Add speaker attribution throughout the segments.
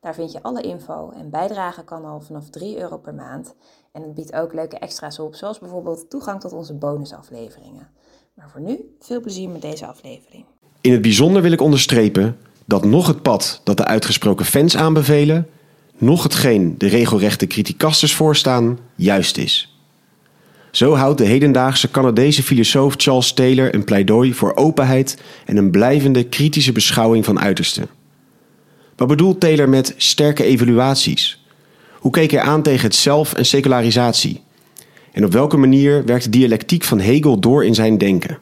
Speaker 1: Daar vind je alle info en bijdragen kan al vanaf 3 euro per maand. En het biedt ook leuke extra's op, zoals bijvoorbeeld toegang tot onze bonusafleveringen. Maar voor nu, veel plezier met deze aflevering.
Speaker 2: In het bijzonder wil ik onderstrepen dat nog het pad dat de uitgesproken fans aanbevelen, nog hetgeen de regelrechte criticasters voorstaan, juist is. Zo houdt de hedendaagse Canadese filosoof Charles Taylor een pleidooi voor openheid en een blijvende kritische beschouwing van uitersten. Wat bedoelt Taylor met sterke evaluaties? Hoe keek hij aan tegen het zelf en secularisatie? En op welke manier werkt de dialectiek van Hegel door in zijn denken?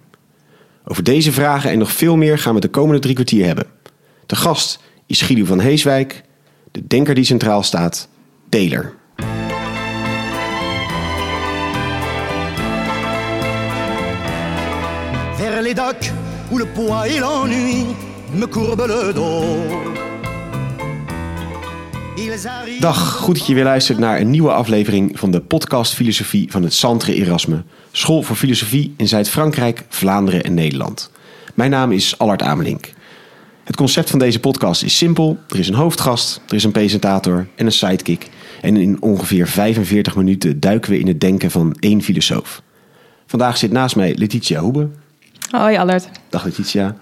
Speaker 2: Over deze vragen en nog veel meer gaan we de komende drie kwartier hebben. De gast is Guido van Heeswijk, de denker die centraal staat, Taylor. Dag, goed dat je weer luistert naar een nieuwe aflevering van de podcast Filosofie van het Centre Erasme, School voor Filosofie in Zuid-Frankrijk, Vlaanderen en Nederland. Mijn naam is Allard Amelink. Het concept van deze podcast is simpel. Er is een hoofdgast, er is een presentator en een sidekick. En in ongeveer 45 minuten duiken we in het denken van één filosoof. Vandaag zit naast mij Letitia Hoebe.
Speaker 3: Hoi Allard.
Speaker 2: Dag Letitia.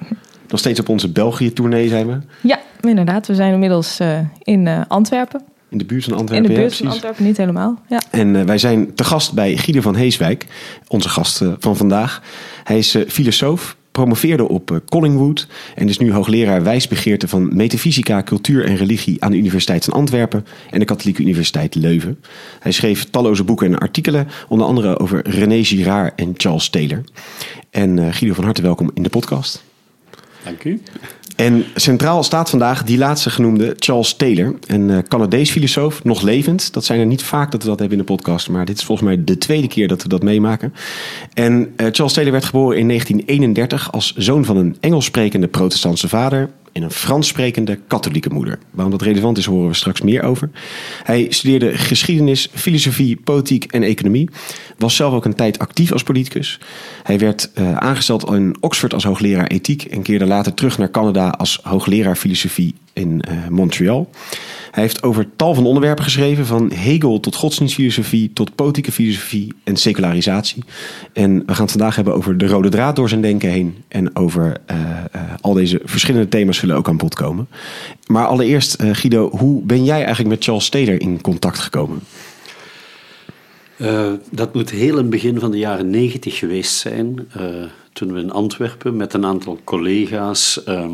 Speaker 2: Nog steeds op onze België-tournee zijn we.
Speaker 3: Ja, inderdaad. We zijn inmiddels eh, in eh, Antwerpen.
Speaker 2: In de buurt van
Speaker 3: In
Speaker 2: Antwerpen.
Speaker 3: de
Speaker 2: ja,
Speaker 3: buurt van. Antwerpen, niet helemaal. Ja.
Speaker 2: En eh, wij zijn te gast bij Guido van Heeswijk, onze gast van vandaag. Hij is eh, filosoof, promoveerde op Collingwood en is nu hoogleraar wijsbegeerte van metafysica, cultuur en religie aan de Universiteit van Antwerpen en de Katholieke Universiteit Leuven. Hij schreef talloze boeken en artikelen, onder andere over René Girard en Charles Taylor. En eh, Guido van harte welkom in de podcast.
Speaker 4: Dank u.
Speaker 2: En centraal staat vandaag die laatste genoemde Charles Taylor, een eh, Canadees filosoof, nog levend. Dat zijn er niet vaak dat we dat hebben in de podcast, maar dit is volgens mij de tweede keer dat we dat meemaken. En eh, Charles Taylor werd geboren in 1931 als zoon van een Engels sprekende protestantse vader en een Frans sprekende katholieke moeder. Waarom dat relevant is, horen we straks meer over. Hij studeerde geschiedenis, filosofie, politiek en economie. Was zelf ook een tijd actief als politicus. Hij werd eh, aangesteld in Oxford als hoogleraar ethiek en keerde later terug naar Canada als hoogleraar filosofie in eh, Montreal. Hij heeft over tal van onderwerpen geschreven, van Hegel tot godsdienstfilosofie, tot politieke filosofie en secularisatie. En we gaan het vandaag hebben over de rode draad door zijn denken heen. En over eh, eh, al deze verschillende thema's zullen ook aan bod komen. Maar allereerst, eh, Guido, hoe ben jij eigenlijk met Charles Taylor in contact gekomen?
Speaker 4: Dat moet heel in het begin van de jaren negentig geweest zijn. toen we in Antwerpen met een aantal collega's ehm,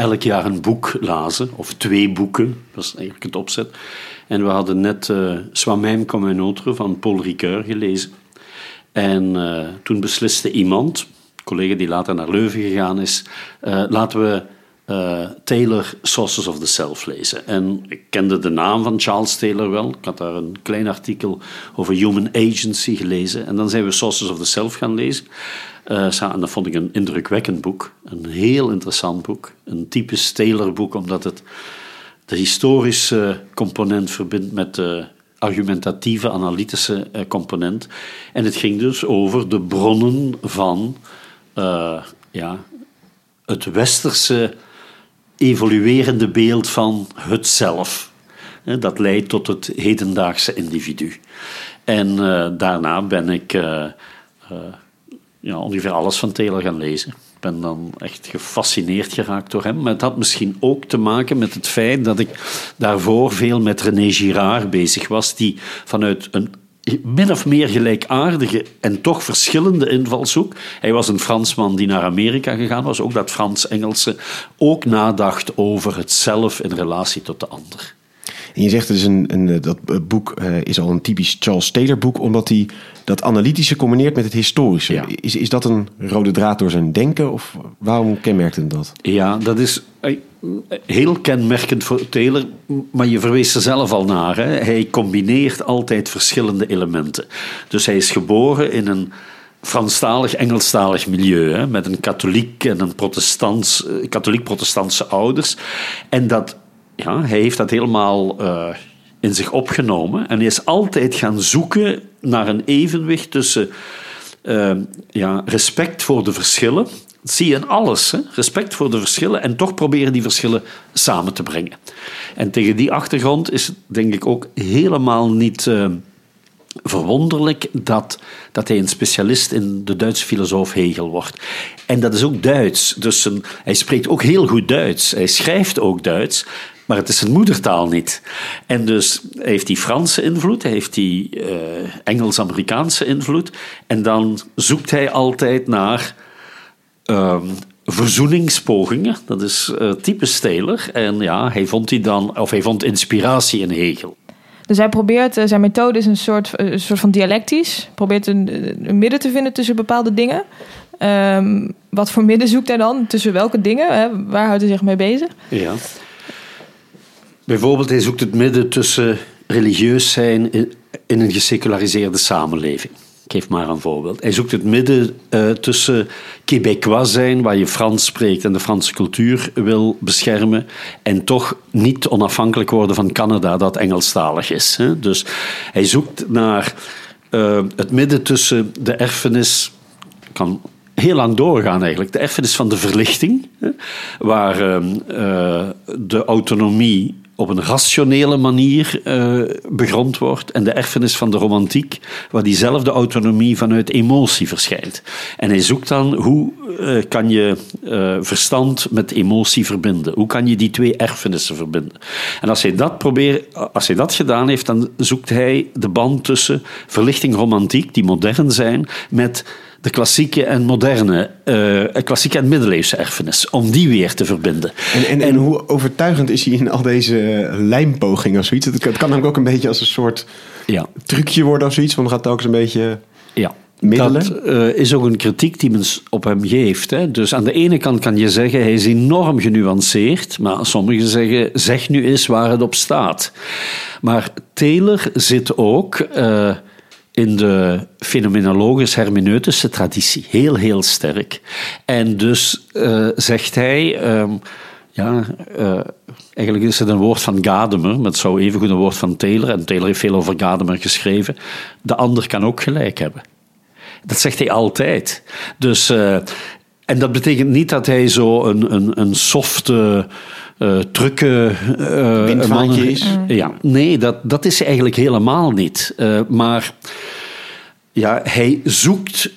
Speaker 4: elk jaar een boek lazen. Of twee boeken, dat is eigenlijk het opzet. En we hadden net uh, Soi-même comme autre van Paul Ricoeur gelezen. En eh, toen besliste iemand, een collega die later naar Leuven gegaan is, eh, laten we eh, Taylor Sources of the Self lezen. En ik kende de naam van Charles Taylor wel. Ik had daar een klein artikel over human agency gelezen. En dan zijn we Sources of the Self gaan lezen. Eh, en dat vond ik een indrukwekkend boek. Een heel interessant boek. Een typisch Taylor boek, omdat het de historische component verbindt met de argumentatieve, analytische eh, component. En het ging dus over de bronnen van ja, het westerse evoluerende beeld van het zelf. Dat leidt tot het hedendaagse individu. En eh, daarna ben ik eh, eh, ja, ongeveer alles van Taylor gaan lezen. Ik ben dan echt gefascineerd geraakt door hem. Maar het had misschien ook te maken met het feit dat ik daarvoor veel met René Girard bezig was, die vanuit een min of meer gelijkaardige en toch verschillende invalshoek. Hij was een Fransman die naar Amerika gegaan was, ook dat Frans-Engelse, ook nadacht over het zelf in relatie tot de ander.
Speaker 2: En je zegt dus een, een, dat boek uh, is al een typisch Charles Taylor boek, omdat hij dat analytische combineert met het historische.
Speaker 4: Ja.
Speaker 2: Is, is dat een rode draad door zijn denken of waarom kenmerkt hem dat?
Speaker 4: Ja, dat is. Heel kenmerkend voor Taylor, maar je verwees er zelf al naar. Hè? Hij combineert altijd verschillende elementen. Dus hij is geboren in een Franstalig, Engelstalig milieu, hè? met een katholiek en een protestants, eh, katholiek-protestantse ouders. En dat, ja, hij heeft dat helemaal uh, in zich opgenomen en hij is altijd gaan zoeken naar een evenwicht tussen uh, ja, respect voor de verschillen zie je in alles. Hè? Respect voor de verschillen en toch proberen die verschillen samen te brengen. En tegen die achtergrond is het denk ik ook helemaal niet uh, verwonderlijk dat, dat hij een specialist in de Duitse filosoof Hegel wordt. En dat is ook Duits. Dus hij spreekt ook heel goed Duits. Hij schrijft ook Duits. Maar het is zijn moedertaal niet. En dus heeft hij Franse invloed, heeft die uh, Engels-Amerikaanse invloed. En dan zoekt hij altijd naar um, verzoeningspogingen. Dat is uh, type Steler. En ja, hij vond, die dan, of hij vond inspiratie in Hegel.
Speaker 3: Dus hij probeert, uh, zijn methode is een soort, uh, een soort van dialectisch. Probeert een, een, midden te vinden tussen bepaalde dingen. Um, wat voor midden zoekt hij dan? Tussen welke dingen? Hè? Waar houdt hij zich mee bezig?
Speaker 4: Ja. Bijvoorbeeld, hij zoekt het midden tussen religieus zijn in, in een geseculariseerde samenleving. Ik geef maar een voorbeeld. Hij zoekt het midden uh, tussen Québécois zijn, waar je Frans spreekt en de Franse cultuur wil beschermen, en toch niet onafhankelijk worden van Canada, dat Engelstalig is. Hè? Dus hij zoekt naar uh, het midden tussen de erfenis, kan heel lang doorgaan eigenlijk, de erfenis van de verlichting, waar uh, de autonomie op een rationele manier uh, begrond wordt en de erfenis van de romantiek, waar diezelfde autonomie vanuit emotie verschijnt. En hij zoekt dan hoe uh, kan je uh, verstand met emotie verbinden? Hoe kan je die twee erfenissen verbinden? En als hij dat probeert, als hij dat gedaan heeft, dan zoekt hij de band tussen verlichting romantiek, die modern zijn, met de klassieke en moderne, uh, klassieke en middeleeuwse erfenis, om die weer te verbinden.
Speaker 2: En, en, en hoe overtuigend is hij in al deze lijmpogingen of zoiets? Het kan, het kan namelijk ook een beetje als een soort ja. trucje worden of zoiets, want dan gaat het ook eens een beetje...
Speaker 4: Ja. Middelen. Dat uh, is ook een kritiek die men op hem geeft. Hè. Dus aan de ene kant kan je zeggen, hij is enorm genuanceerd, maar sommigen zeggen, zeg nu eens waar het op staat. Maar Taylor zit ook... Uh, in de fenomenologisch-hermeneutische traditie. Heel, heel sterk. En dus uh, zegt hij. Um, ja, uh, eigenlijk is het een woord van Gadamer, maar het zou evengoed een woord van Taylor. En Taylor heeft veel over Gadamer geschreven. De ander kan ook gelijk hebben. Dat zegt hij altijd. Dus, uh, en dat betekent niet dat hij zo een, een, een softe. Trucken
Speaker 2: uh, man is.
Speaker 4: Ja, nee, dat, dat is eigenlijk helemaal niet. Uh, maar ja, hij zoekt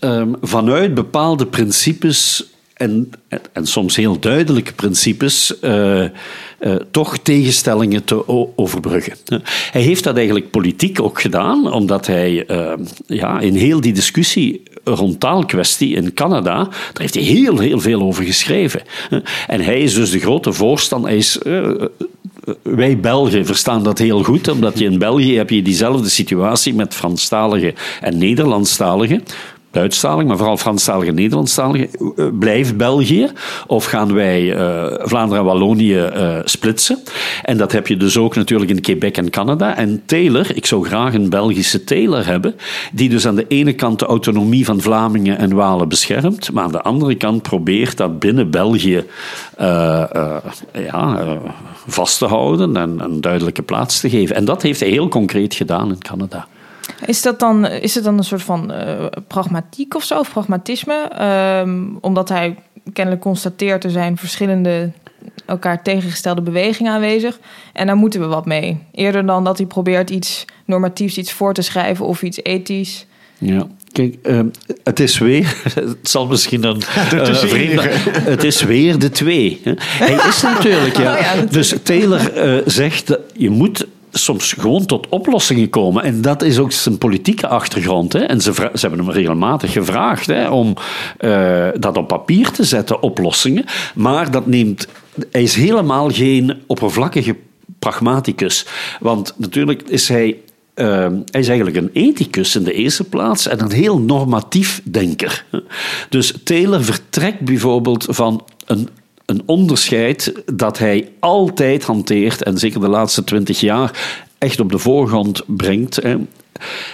Speaker 4: um, vanuit bepaalde principes en, en, soms heel duidelijke principes uh, uh, toch tegenstellingen te overbruggen. Hij heeft dat eigenlijk politiek ook gedaan, omdat hij uh, ja, in heel die discussie rond taalkwestie in Canada, daar heeft hij heel, heel veel over geschreven. En hij is dus de grote voorstander, hij is wij Belgen verstaan dat heel goed, omdat je in België heb je diezelfde situatie met Franstaligen en Nederlandstaligen. Duitsstalig, maar vooral Franstalig en Nederlandstalig. Eh, blijft België? Of gaan wij uh, Vlaanderen en Wallonië uh, splitsen? En dat heb je dus ook natuurlijk in Quebec en Canada. En Taylor, ik zou graag een Belgische Taylor hebben, die dus aan de ene kant de autonomie van Vlamingen en Walen beschermt, maar aan de andere kant probeert dat binnen België ja, vast te houden en een duidelijke plaats te geven. En dat heeft hij heel concreet gedaan in Canada.
Speaker 3: Is, dat dan, is het dan een soort van uh, pragmatiek of zo, of pragmatisme? Um, omdat hij kennelijk constateert er zijn verschillende elkaar tegengestelde bewegingen aanwezig. En daar moeten we wat mee. Eerder dan dat hij probeert iets normatiefs, iets voor te schrijven of iets ethisch.
Speaker 4: Ja. Kijk, uh, het is weer, het zal misschien een uh, vreemde, het is weer de twee. Hè. Hij is natuurlijk, ja. Oh ja dus Taylor uh, zegt, je moet soms gewoon tot oplossingen komen. En dat is ook zijn politieke achtergrond. Hè. En ze, ze hebben hem regelmatig gevraagd hè, om uh, dat op papier te zetten, oplossingen. Maar dat neemt, hij is helemaal geen oppervlakkige pragmaticus. Want natuurlijk is hij Uh, hij is eigenlijk een ethicus in de eerste plaats en een heel normatief denker. Dus Taylor vertrekt bijvoorbeeld van een een onderscheid dat hij altijd hanteert en zeker de laatste twintig jaar echt op de voorgrond brengt.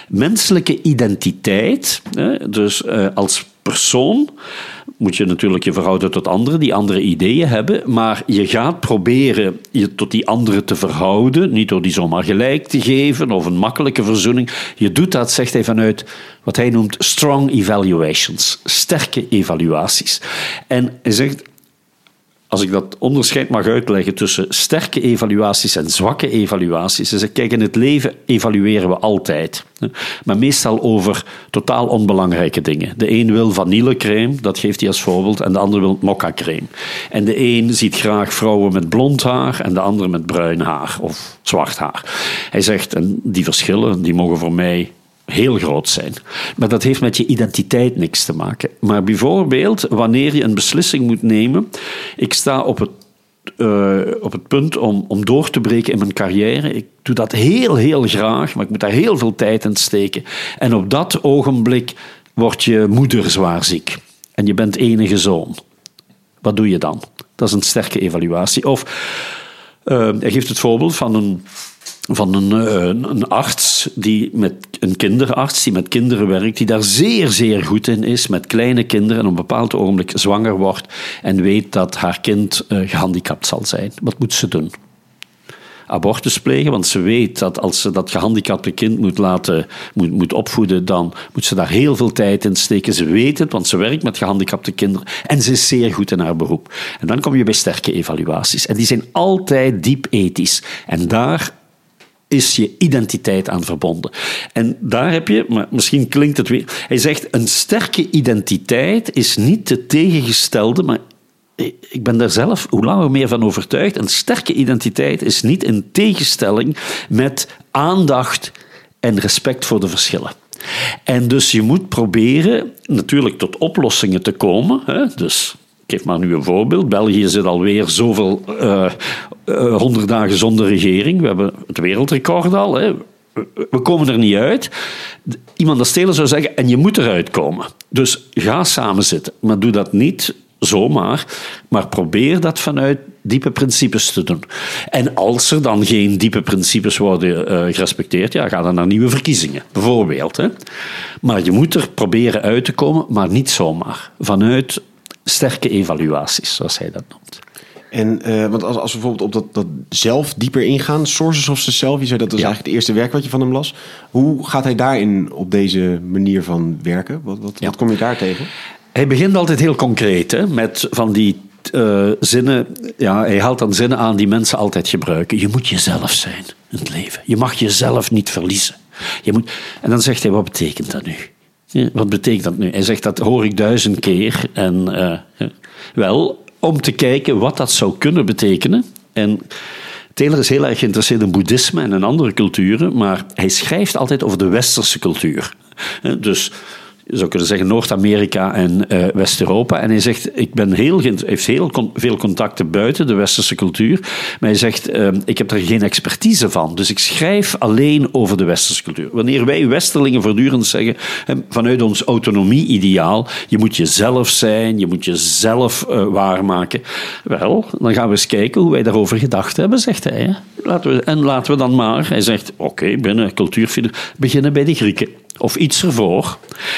Speaker 4: Menselijke identiteit, dus eh, als persoon moet je natuurlijk je verhouden tot anderen die andere ideeën hebben, maar je gaat proberen je tot die anderen te verhouden, niet door die zomaar gelijk te geven of een makkelijke verzoening. Je doet dat, zegt hij, vanuit wat hij noemt strong evaluations, sterke evaluaties. En hij zegt, als ik dat onderscheid mag uitleggen tussen sterke evaluaties en zwakke evaluaties, is kijk, in het leven evalueren we altijd. Maar meestal over totaal onbelangrijke dingen. De een wil vanillecrème, dat geeft hij als voorbeeld, en de ander wil mokka-crème. En de een ziet graag vrouwen met blond haar en de ander met bruin haar of zwart haar. Hij zegt, en die verschillen, die mogen voor mij heel groot zijn. Maar dat heeft met je identiteit niks te maken. Maar bijvoorbeeld, wanneer je een beslissing moet nemen, ik sta op het uh, op het punt om, om door te breken in mijn carrière. Ik doe dat heel, heel graag, maar ik moet daar heel veel tijd in steken. En op dat ogenblik wordt je moeder zwaar ziek. En je bent enige zoon. Wat doe je dan? Dat is een sterke evaluatie. Of uh, hij geeft het voorbeeld van een van een, een, een, arts, die met, een kinderarts die met kinderen werkt, die daar zeer, zeer goed in is, met kleine kinderen en op een bepaald ogenblik zwanger wordt en weet dat haar kind uh, gehandicapt zal zijn. Wat moet ze doen? Abortus plegen, want ze weet dat als ze dat gehandicapte kind moet, laten, moet, moet opvoeden, dan moet ze daar heel veel tijd in steken. Ze weet het, want ze werkt met gehandicapte kinderen en ze is zeer goed in haar beroep. En dan kom je bij sterke evaluaties. En die zijn altijd diep ethisch. En daar is je identiteit aan verbonden. En daar heb je, maar misschien klinkt het weer. Hij zegt: een sterke identiteit is niet de tegengestelde, maar ik ben daar zelf hoe langer meer van overtuigd. Een sterke identiteit is niet in tegenstelling met aandacht en respect voor de verschillen. En dus je moet proberen natuurlijk tot oplossingen te komen. Hè? Dus ik geef maar nu een voorbeeld. België zit alweer zoveel uh, honderd dagen zonder regering. We hebben het wereldrecord al. Hè. We komen er niet uit. Iemand als Stelen zou zeggen, en je moet eruit komen. Dus ga samen zitten. Maar doe dat niet zomaar, maar probeer dat vanuit diepe principes te doen. En als er dan geen diepe principes worden uh, gerespecteerd, ja, ga dan naar nieuwe verkiezingen, bijvoorbeeld. Hè. Maar je moet er proberen uit te komen, maar niet zomaar. Vanuit sterke evaluaties, zoals hij dat noemt.
Speaker 2: En uh, want als, als we bijvoorbeeld op dat, dat zelf dieper ingaan, Sources of the Self, je zei dat is eigenlijk het eerste werk wat je van hem las. Hoe gaat hij daarin op deze manier van werken? Wat, wat, wat kom je daar tegen?
Speaker 4: Hij begint altijd heel concreet hè, met van die uh, zinnen. Ja, hij haalt dan zinnen aan die mensen altijd gebruiken. Je moet jezelf zijn in het leven. Je mag jezelf niet verliezen. Je moet, en dan zegt hij: wat betekent dat nu? wat betekent dat nu? Hij zegt dat hoor ik duizend keer. En uh, wel, om te kijken wat dat zou kunnen betekenen. En Taylor is heel erg geïnteresseerd in boeddhisme en in andere culturen, maar hij schrijft altijd over de westerse cultuur. Dus je zou kunnen zeggen Noord-Amerika en uh, West-Europa. En hij zegt, ik ben heel, heeft heel veel contacten buiten de westerse cultuur. Maar hij zegt, uh, ik heb er geen expertise van. Dus ik schrijf alleen over de westerse cultuur. Wanneer wij westerlingen voortdurend zeggen, vanuit ons autonomie-ideaal, je moet jezelf zijn, je moet jezelf uh, waarmaken. Wel, dan gaan we eens kijken hoe wij daarover gedacht hebben, zegt hij. Laten we, en laten we dan maar, hij zegt, oké, binnen cultuurfilosofie, beginnen bij de Grieken of iets ervoor.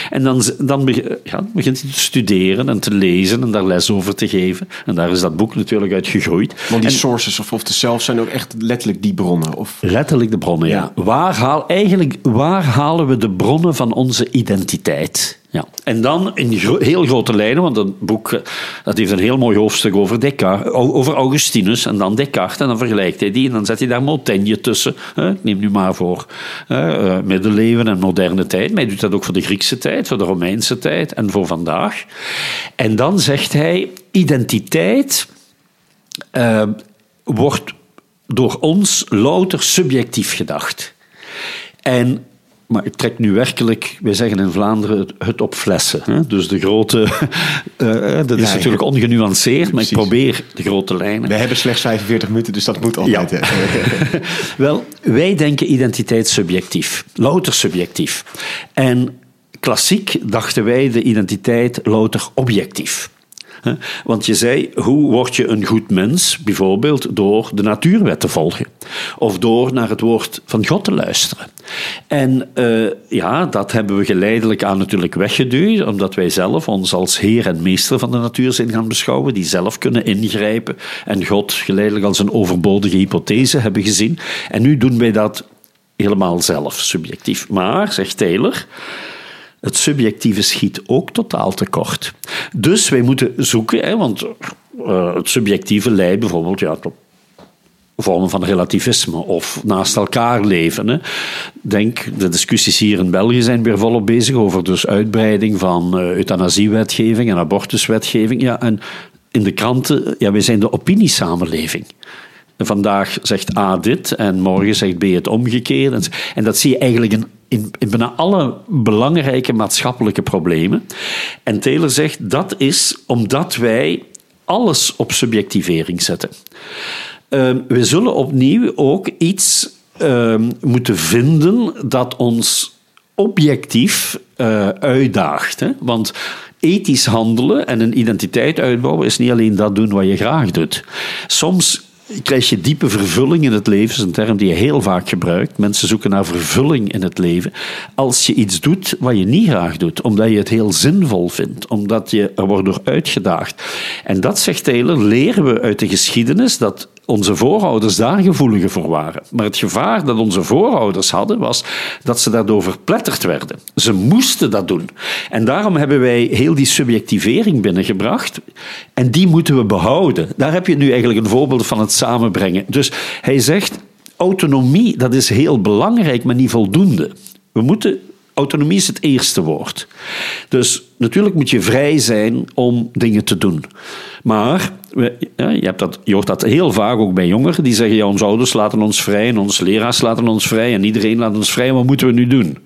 Speaker 4: En dan, dan ja, begint hij te studeren en te lezen en daar les over te geven. En daar is dat boek natuurlijk uit gegroeid.
Speaker 2: Want die sources of, of de zelf zijn ook echt letterlijk die bronnen? Of?
Speaker 4: Letterlijk de bronnen, ja. ja. Waar, haal, eigenlijk, waar halen we de bronnen van onze identiteit? Ja. En dan in heel grote lijnen, want dat boek eh, dat heeft een heel mooi hoofdstuk over Descartes, over Augustinus en dan Descartes. En dan vergelijkt hij die en dan zet hij daar Montaigne tussen. Ik neem nu maar voor eh, middeleeuwen en moderne tijd, maar hij doet dat ook voor de Griekse tijd, voor de Romeinse tijd en voor vandaag. En dan zegt hij, identiteit uh, wordt door ons louter subjectief gedacht. En maar ik trek nu werkelijk, wij zeggen in Vlaanderen, het op flessen. Hè? Dus de grote, uh, dat is natuurlijk ongenuanceerd, maar ik probeer de grote lijnen.
Speaker 2: We hebben slechts 45 minuten, dus dat moet altijd. Ja.
Speaker 4: Wel, wij denken identiteit subjectief, louter subjectief. En klassiek dachten wij de identiteit louter objectief. Want je zei, hoe word je een goed mens? Bijvoorbeeld door de natuurwet te volgen. Of door naar het woord van God te luisteren. En uh, ja, dat hebben we geleidelijk aan natuurlijk weggeduwd, omdat wij zelf ons als heer en meester van de natuur zijn gaan beschouwen, die zelf kunnen ingrijpen en God geleidelijk als een overbodige hypothese hebben gezien. En nu doen wij dat helemaal zelf, subjectief. Maar, zegt Taylor, het subjectieve schiet ook totaal tekort. Dus wij moeten zoeken, hè, want uh, het subjectieve leidt bijvoorbeeld ja, tot vormen van relativisme of naast elkaar leven. Hè. Denk, de discussies hier in België zijn weer volop bezig over dus uitbreiding van uh, euthanasiewetgeving en abortuswetgeving. Ja, en in de kranten, ja, wij zijn de opiniesamenleving. Vandaag zegt A dit en morgen zegt B het omgekeerde. En dat zie je eigenlijk in, in, in bijna alle belangrijke maatschappelijke problemen. En Taylor zegt dat is omdat wij alles op subjectivering zetten. Uh, we zullen opnieuw ook iets uh, moeten vinden dat ons objectief uh, uitdaagt. Hè? Want ethisch handelen en een identiteit uitbouwen is niet alleen dat doen wat je graag doet. Soms krijg je diepe vervulling in het leven. Dat is een term die je heel vaak gebruikt. Mensen zoeken naar vervulling in het leven. Als je iets doet wat je niet graag doet, omdat je het heel zinvol vindt, omdat je er wordt door uitgedaagd. En dat, zegt Taylor, leren we uit de geschiedenis dat onze voorouders daar gevoeliger voor waren. Maar het gevaar dat onze voorouders hadden, was dat ze daardoor verpletterd werden. Ze moesten dat doen. En daarom hebben wij heel die subjectivering binnengebracht. En die moeten we behouden. Daar heb je nu eigenlijk een voorbeeld van het samenbrengen. Dus hij zegt, autonomie, dat is heel belangrijk, maar niet voldoende. We moeten autonomie is het eerste woord. Dus natuurlijk moet je vrij zijn om dingen te doen. Maar je, hebt dat, je hoort dat heel vaak ook bij jongeren. Die zeggen, ja, onze ouders laten ons vrij en onze leraars laten ons vrij en iedereen laat ons vrij. Wat moeten we nu doen?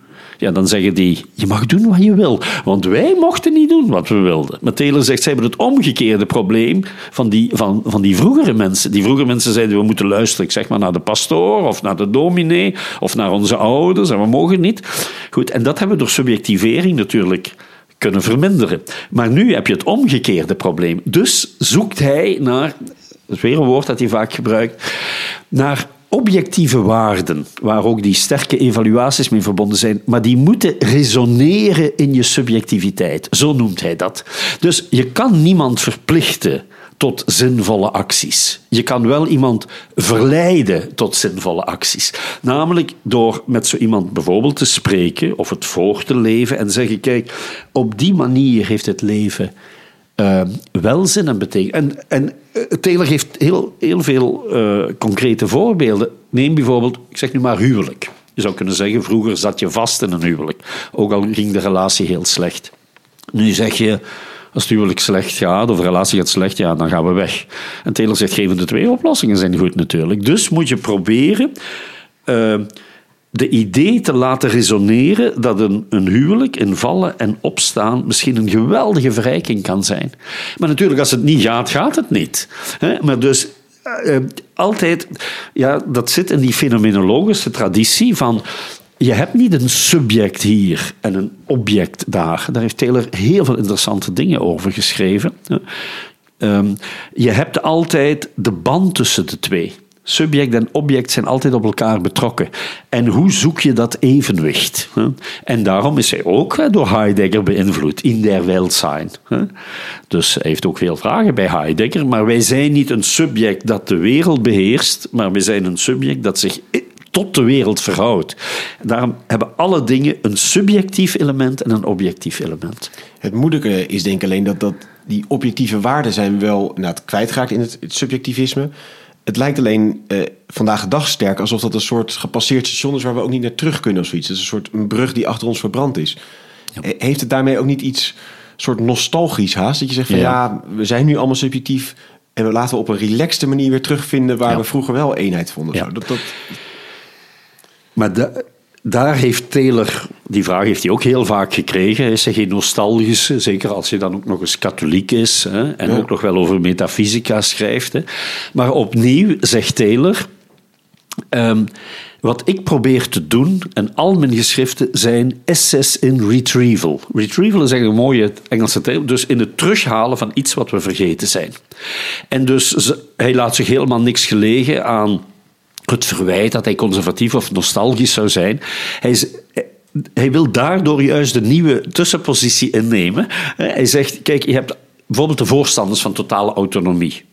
Speaker 4: Ja, dan zeggen die, je mag doen wat je wil. Want wij mochten niet doen wat we wilden. Maar zegt, ze hebben het omgekeerde probleem van die, van, van die vroegere mensen. Die vroegere mensen zeiden, we moeten luisteren, zeg maar, naar de pastoor of naar de dominee of naar onze ouders en we mogen niet. Goed, en dat hebben we door subjectivering natuurlijk kunnen verminderen. Maar nu heb je het omgekeerde probleem. Dus zoekt hij naar, dat is weer een woord dat hij vaak gebruikt, naar objectieve waarden, waar ook die sterke evaluaties mee verbonden zijn, maar die moeten resoneren in je subjectiviteit. Zo noemt hij dat. Dus je kan niemand verplichten tot zinvolle acties. Je kan wel iemand verleiden tot zinvolle acties. Namelijk door met zo iemand bijvoorbeeld te spreken of het voor te leven en zeggen: kijk, op die manier heeft het leven uh, welzin en betekenis. En, en uh, Taylor geeft heel, heel veel uh, concrete voorbeelden. Neem bijvoorbeeld, ik zeg nu maar huwelijk. Je zou kunnen zeggen, vroeger zat je vast in een huwelijk. Ook al ging de relatie heel slecht. Nu zeg je, als het huwelijk slecht gaat of de relatie gaat slecht, ja, dan gaan we weg. En Taylor zegt, geven de twee oplossingen zijn goed natuurlijk. Dus moet je proberen de idee te laten resoneren dat een, een huwelijk in vallen en opstaan misschien een geweldige verrijking kan zijn. Maar natuurlijk, als het niet gaat, gaat het niet. Maar dus uh, altijd, ja, dat zit in die fenomenologische traditie van. Je hebt niet een subject hier en een object daar. Daar heeft Taylor heel veel interessante dingen over geschreven. Um, je hebt altijd de band tussen de twee. Subject en object zijn altijd op elkaar betrokken. En hoe zoek je dat evenwicht? En daarom is hij ook door Heidegger beïnvloed, in der Welt zijn. Dus hij heeft ook veel vragen bij Heidegger, maar wij zijn niet een subject dat de wereld beheerst, maar wij zijn een subject dat zich tot de wereld verhoudt. Daarom hebben alle dingen een subjectief element en een objectief element.
Speaker 2: Het moeilijke is denk ik alleen dat, dat die objectieve waarden zijn wel nou, kwijtgeraakt in het, het subjectivisme het lijkt alleen uh, vandaag de dag sterk alsof dat een soort gepasseerd station is waar we ook niet naar terug kunnen of zoiets. Het is een soort een brug die achter ons verbrand is. Ja. Heeft het daarmee ook niet iets soort nostalgisch haast? Dat je zegt van ja, we zijn nu allemaal subjectief en we laten we op een relaxte manier weer terugvinden waar we vroeger wel eenheid vonden. Ja. Dat, dat...
Speaker 4: Maar de, daar heeft Taylor, die vraag heeft hij ook heel vaak gekregen. Is hij geen nostalgische, zeker als je dan ook nog eens katholiek is hè, en ook nog wel over metafysica schrijft. Hè. Maar opnieuw zegt Taylor. Um, wat ik probeer te doen, en al mijn geschriften zijn essays in retrieval. Retrieval is eigenlijk een mooie Engelse term, dus in het terughalen van iets wat we vergeten zijn. En dus hij laat zich helemaal niks gelegen aan het verwijt dat hij conservatief of nostalgisch zou zijn. Hij hij wil daardoor juist de nieuwe tussenpositie innemen. Hij zegt, kijk, je hebt bijvoorbeeld de voorstanders van totale autonomie.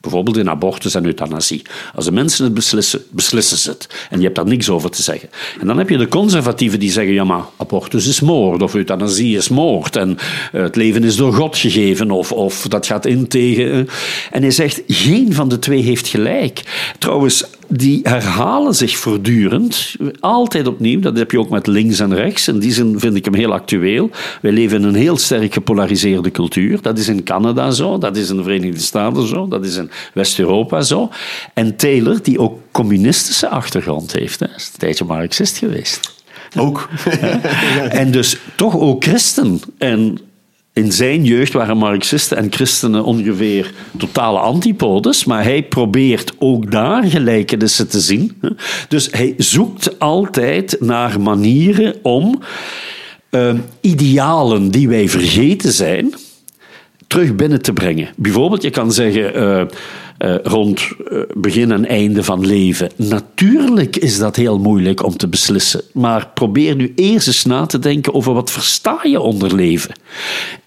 Speaker 4: Bijvoorbeeld in abortus en euthanasie. Als de mensen het beslissen, beslissen ze het. En je hebt daar niks over te zeggen. En dan heb je de conservatieven die zeggen: ja, maar abortus is moord, of euthanasie is moord. En eh, het leven is door God gegeven, of, of dat gaat in tegen. En hij zegt: geen van de twee heeft gelijk. Trouwens, die herhalen zich voortdurend, altijd opnieuw. Dat heb je ook met links en rechts. In die zin vind ik hem heel actueel. Wij leven in een heel sterk gepolariseerde cultuur. Dat is in Canada zo, dat is in de Verenigde Staten zo, dat is in West-Europa zo. En Taylor, die ook communistische achtergrond heeft, hè, is een tijdje marxist geweest.
Speaker 2: Ook.
Speaker 4: en dus toch ook christen. En in zijn jeugd waren Marxisten en christenen ongeveer totale antipodes, maar hij probeert ook daar gelijkenissen te zien. Dus hij zoekt altijd naar manieren om uh, idealen die wij vergeten zijn, terug binnen te brengen. Bijvoorbeeld, je kan zeggen. Uh, uh, rond uh, begin en einde van leven. Natuurlijk is dat heel moeilijk om te beslissen. Maar probeer nu eerst eens na te denken over wat versta je onder leven.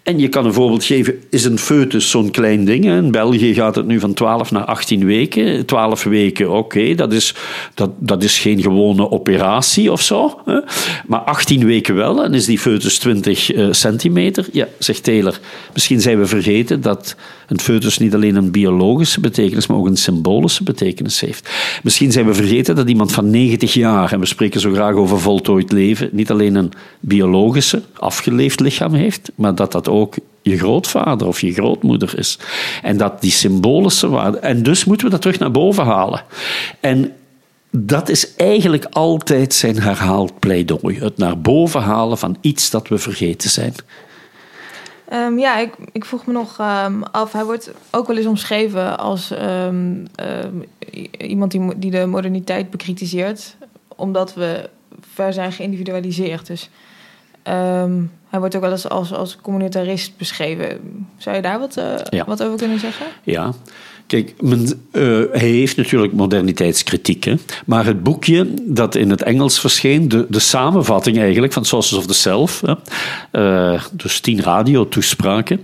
Speaker 4: En je kan een voorbeeld geven, is een foetus zo'n klein ding? In België gaat het nu van 12 naar 18 weken. 12 weken, oké, dat, is, dat, dat is geen gewone operatie of zo. Hè? Maar 18 weken wel, en is die foetus 20 uh, centimeter? Ja, zegt Taylor, misschien zijn we vergeten dat een foetus niet alleen een biologische betekenis, maar ook een symbolische betekenis heeft. Misschien zijn we vergeten dat iemand van 90 jaar, en we spreken zo graag over voltooid leven, niet alleen een biologische, afgeleefd lichaam heeft, maar dat dat ook je grootvader of je grootmoeder is. En dat die symbolische waarde. En dus moeten we dat terug naar boven halen. En dat is eigenlijk altijd zijn herhaald pleidooi. Het naar boven halen van iets dat we vergeten zijn.
Speaker 3: Um, ja, ik, ik vroeg me nog um, af. Hij wordt ook wel eens omschreven als um, iemand die, die de moderniteit bekritiseert, omdat we ver zijn geïndividualiseerd. Dus hij wordt ook wel eens als, als communitarist beschreven. Zou je daar wat, uh, ja. wat over kunnen zeggen?
Speaker 4: Ja. Kijk, men, uh, hij heeft natuurlijk moderniteitskritiek. Hè? Maar het boekje dat in het Engels verscheen, de, de samenvatting eigenlijk van Sources of the Self, hè? Uh, dus tien radiotoespraken,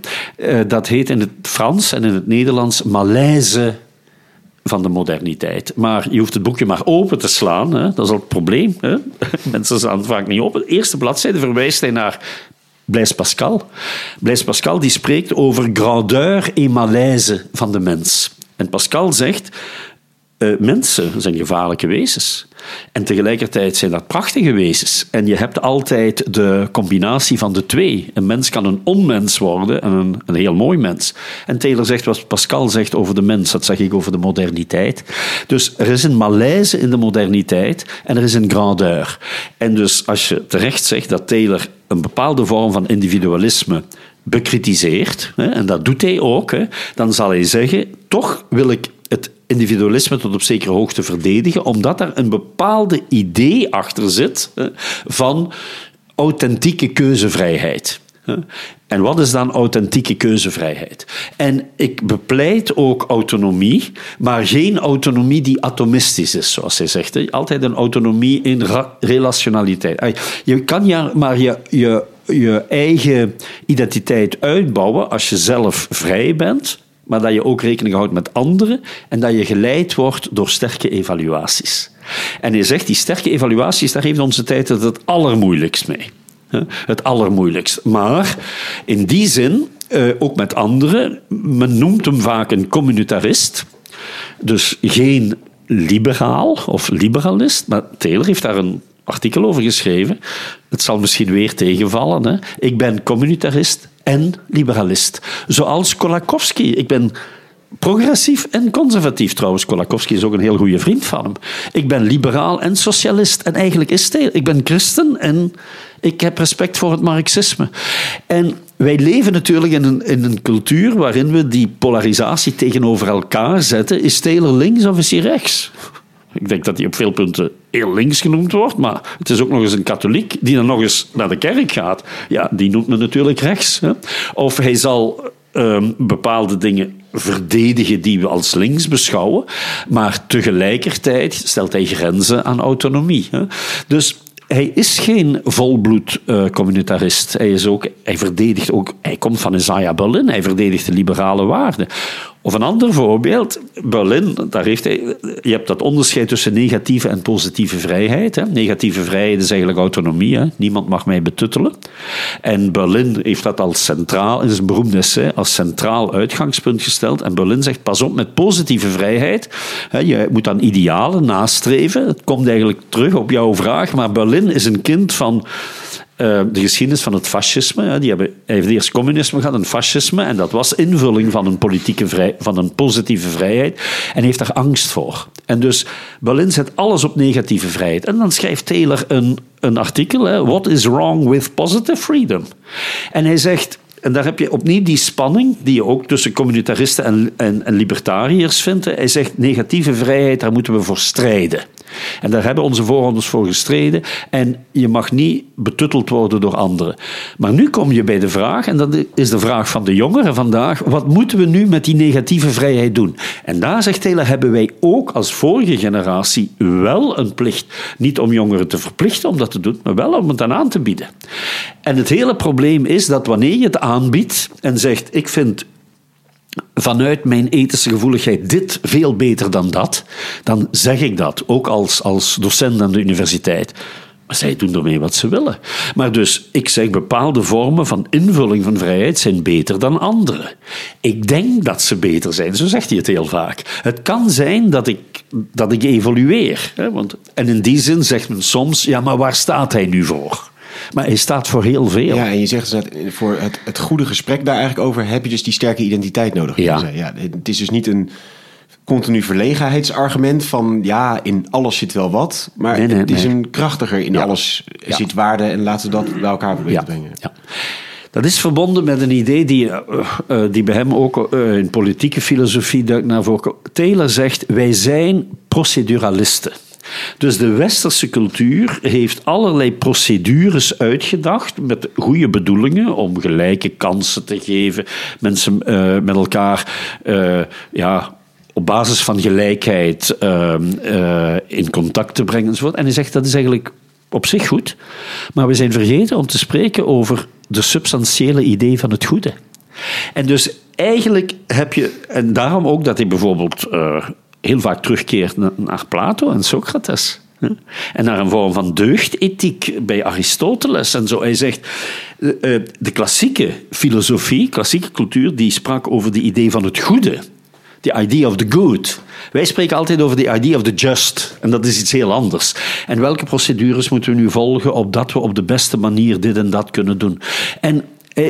Speaker 4: dat heet in het Frans en in het Nederlands Malaise van de moderniteit. Maar je hoeft het boekje maar open te slaan. Hè? Dat is al het probleem. Hè? Mensen slaan het vaak niet open. De eerste bladzijde verwijst hij naar Blaise Pascal. Blaise Pascal die spreekt over grandeur et malaise van de mens. En Pascal zegt, uh, mensen zijn gevaarlijke wezens. En tegelijkertijd zijn dat prachtige wezens. En je hebt altijd de combinatie van de twee. Een mens kan een onmens worden en een, een heel mooi mens. En Taylor zegt wat Pascal zegt over de mens, dat zeg ik over de moderniteit. Dus er is een malaise in de moderniteit en er is een grandeur. En dus als je terecht zegt dat Taylor een bepaalde vorm van individualisme bekritiseert, en dat doet hij ook, dan zal hij zeggen: toch wil ik het individualisme tot op zekere hoogte verdedigen, omdat er een bepaalde idee achter zit van authentieke keuzevrijheid. En wat is dan authentieke keuzevrijheid? En ik bepleit ook autonomie, maar geen autonomie die atomistisch is, zoals hij zegt. Altijd een autonomie in relationaliteit. Je kan ja maar je, je, je eigen identiteit uitbouwen als je zelf vrij bent, maar dat je ook rekening houdt met anderen en dat je geleid wordt door sterke evaluaties. En hij zegt, die sterke evaluaties, daar heeft onze tijd het allermoeilijkst mee. Het allermoeilijkst. Maar in die zin, eh, ook met anderen, men noemt hem vaak een communitarist. Dus geen liberaal of liberalist, maar Taylor heeft daar een artikel over geschreven. Het zal misschien weer tegenvallen. Hè? Ik ben communitarist en liberalist. Zoals Kolakowski. Ik ben progressief en conservatief. Trouwens, Kolakowski is ook een heel goede vriend van hem. Ik ben liberaal en socialist. En eigenlijk is het... Ik ben christen en ik heb respect voor het marxisme. En wij leven natuurlijk in een, in een cultuur waarin we die polarisatie tegenover elkaar zetten. Is Taylor links of is hij rechts? Ik denk dat hij op veel punten heel links genoemd wordt, maar het is ook nog eens een katholiek die dan nog eens naar de kerk gaat. Ja, die noemt men natuurlijk rechts. Hè? Of hij zal ehm, bepaalde dingen verdedigen die we als links beschouwen, maar tegelijkertijd stelt hij grenzen aan autonomie. Hè? Dus hij is geen volbloed uh, communitarist. Hij, is ook, hij verdedigt ook, hij komt van Isaiah Berlin, hij verdedigt de liberale waarden. Of een ander voorbeeld, Berlin, daar heeft hij, je hebt dat onderscheid tussen negatieve en positieve vrijheid. Hè. Negatieve vrijheid is eigenlijk autonomie, hè. niemand mag mij betuttelen. En Berlin heeft dat als centraal, het is een beroemd essay, als centraal uitgangspunt gesteld. En Berlin zegt, pas op met positieve vrijheid. Hè, je moet dan idealen nastreven. Het komt eigenlijk terug op jouw vraag, maar Berlin is een kind van uh, de geschiedenis van het fascisme. Die hebben, heeft eerst communisme gehad, een fascisme. En dat was invulling van een, politieke vrij, van een positieve vrijheid. En heeft daar angst voor. En dus Berlin zet alles op negatieve vrijheid. En dan schrijft Taylor een, een artikel. Hè, What is wrong with positive freedom? En hij zegt... En daar heb je opnieuw die spanning die je ook tussen communitaristen en, en, libertariërs vindt. Hij zegt negatieve vrijheid, daar moeten we voor strijden. En daar hebben onze voorouders voor gestreden. En je mag niet betutteld worden door anderen. Maar nu kom je bij de vraag, en dat is de vraag van de jongeren vandaag: wat moeten we nu met die negatieve vrijheid doen? En daar zegt Taylor: hebben wij ook als vorige generatie wel een plicht. Niet om jongeren te verplichten om dat te doen, maar wel om het aan te bieden. En het hele probleem is dat wanneer je het aanbiedt en zegt: ik vind vanuit mijn ethische gevoeligheid dit veel beter dan dat, dan zeg ik dat, ook als, als docent aan de universiteit. Maar zij doen ermee wat ze willen. Maar dus, ik zeg, bepaalde vormen van invulling van vrijheid zijn beter dan andere. Ik denk dat ze beter zijn, zo zegt hij het heel vaak. Het kan zijn dat ik, dat ik evolueer. Hè, want, en in die zin zegt men soms, ja, maar waar staat hij nu voor? Maar hij staat voor heel veel.
Speaker 2: Ja, en je zegt dat voor het, het goede gesprek daar eigenlijk over heb je dus die sterke identiteit nodig.
Speaker 4: Ja.
Speaker 2: ja. Het is dus niet een continu verlegenheidsargument van ja, in alles zit wel wat. Maar het is een krachtiger in alles zit waarde en laten we dat bij elkaar proberen te brengen.
Speaker 4: Ja. Dat is verbonden met een idee die, uh, uh, die bij hem ook uh, in politieke filosofie naar voren. Taylor zegt: wij zijn proceduralisten. Dus de westerse cultuur heeft allerlei procedures uitgedacht met goede bedoelingen om gelijke kansen te geven, mensen uh, met elkaar uh, ja, op basis van gelijkheid uh, in contact te brengen enzovoort. En hij zegt dat is eigenlijk op zich goed, maar we zijn vergeten om te spreken over de substantiële idee van het goede. En dus eigenlijk heb je, en daarom ook dat hij bijvoorbeeld heel vaak terugkeert naar Plato en Socrates. En naar een vorm van deugdethiek bij Aristoteles en zo. Hij zegt, eh, eh, de klassieke filosofie, klassieke cultuur, die sprak over de idee van het goede. The idea of the good. Wij spreken altijd over the idea of the just. En dat is iets heel anders. En welke procedures moeten we nu volgen opdat we op de beste manier dit en dat kunnen doen? En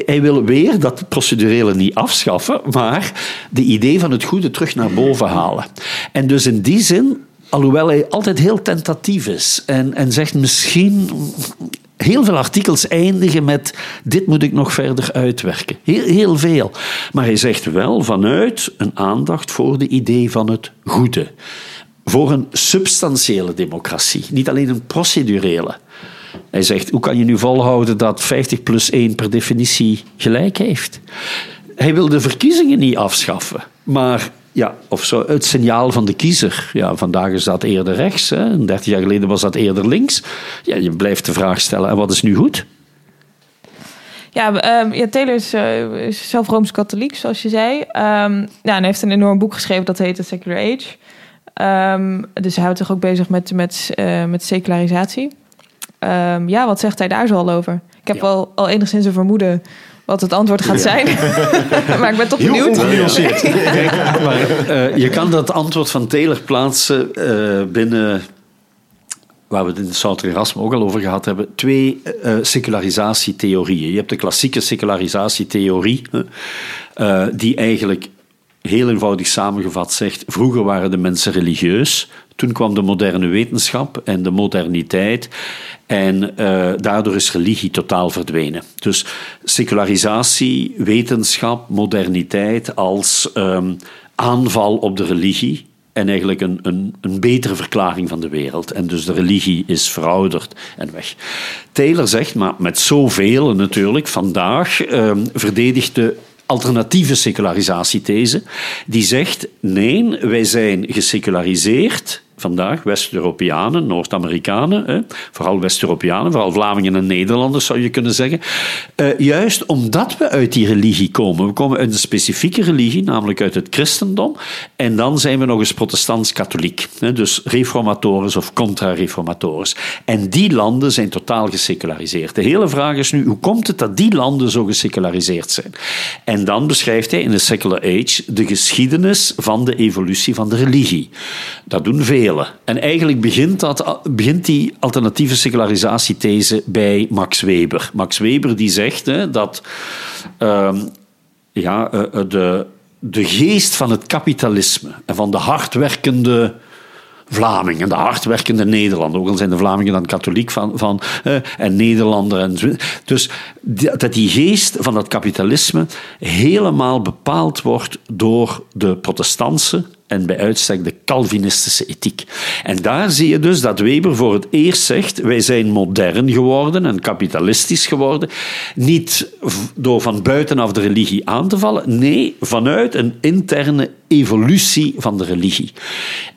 Speaker 4: hij, wil weer dat procedurele niet afschaffen, maar de idee van het goede terug naar boven halen. En dus in die zin, alhoewel hij altijd heel tentatief is en, en zegt misschien heel veel artikels eindigen met dit moet ik nog verder uitwerken. Heel, heel veel. Maar hij zegt wel vanuit een aandacht voor de idee van het goede. Voor een substantiële democratie, niet alleen een procedurele. Hij zegt, hoe kan je nu volhouden dat 50 plus 1 per definitie gelijk heeft? Hij wil de verkiezingen niet afschaffen, maar ja, of zo, het signaal van de kiezer. Ja, vandaag is dat eerder rechts, hè. 30 jaar geleden was dat eerder links. Ja, je blijft de vraag stellen, en wat is nu goed?
Speaker 3: Ja, ja Taylor is, is zelf Rooms-Katholiek, zoals je zei. Um, hij heeft een enorm boek geschreven dat heet The Secular Age. Um, dus hij houdt zich ook bezig met, met, uh, met secularisatie. Um, ja, wat zegt hij daar zo al over? Ik heb ja. wel al enigszins een vermoeden wat het antwoord gaat zijn. maar ik ben toch benieuwd.
Speaker 4: uh, je kan dat antwoord van Taylor plaatsen uh, binnen, waar we het in de Souter Erasmus ook al over gehad hebben, twee uh, secularisatietheorieën. Je hebt de klassieke secularisatietheorie, die eigenlijk heel eenvoudig samengevat zegt: vroeger waren de mensen religieus, toen kwam de moderne wetenschap en de moderniteit. En uh, daardoor is religie totaal verdwenen. Dus secularisatie, wetenschap, moderniteit als um, aanval op de religie. en eigenlijk een, een, een betere verklaring van de wereld. En dus de religie is verouderd en weg. Taylor zegt, maar met zoveel natuurlijk, vandaag eh, verdedigt de alternatieve secularisatie-these, die zegt, nee, wij zijn geseculariseerd vandaag, West-Europeanen, Noord-Amerikanen, vooral West-Europeanen, vooral Vlamingen en Nederlanders zou je kunnen zeggen, eh, juist omdat we uit die religie komen. We komen uit een specifieke religie, namelijk uit het christendom, en dan zijn we nog eens protestants-katholiek, dus reformatorisch of contra-reformatorisch. En die landen zijn totaal geseculariseerd. De hele vraag is nu, hoe komt het dat die landen zo geseculariseerd zijn? En dan beschrijft hij in de Secular Age de geschiedenis van de evolutie van de religie. Dat doen En eigenlijk begint, dat, begint die alternatieve secularisatie-these bij Max Weber. Max Weber die zegt hè, dat uh, ja, uh, de, de geest van het kapitalisme en van de hardwerkende Vlamingen, de hardwerkende Nederlander. Ook al zijn de Vlamingen dan katholiek van, van eh, en Nederlander. En, dus dat die geest van dat kapitalisme helemaal bepaald wordt door de protestantse en bij uitstek de Calvinistische ethiek. En daar zie je dus dat Weber voor het eerst zegt: wij zijn modern geworden en kapitalistisch geworden. Niet door van buitenaf de religie aan te vallen, nee, vanuit een interne evolutie van de religie.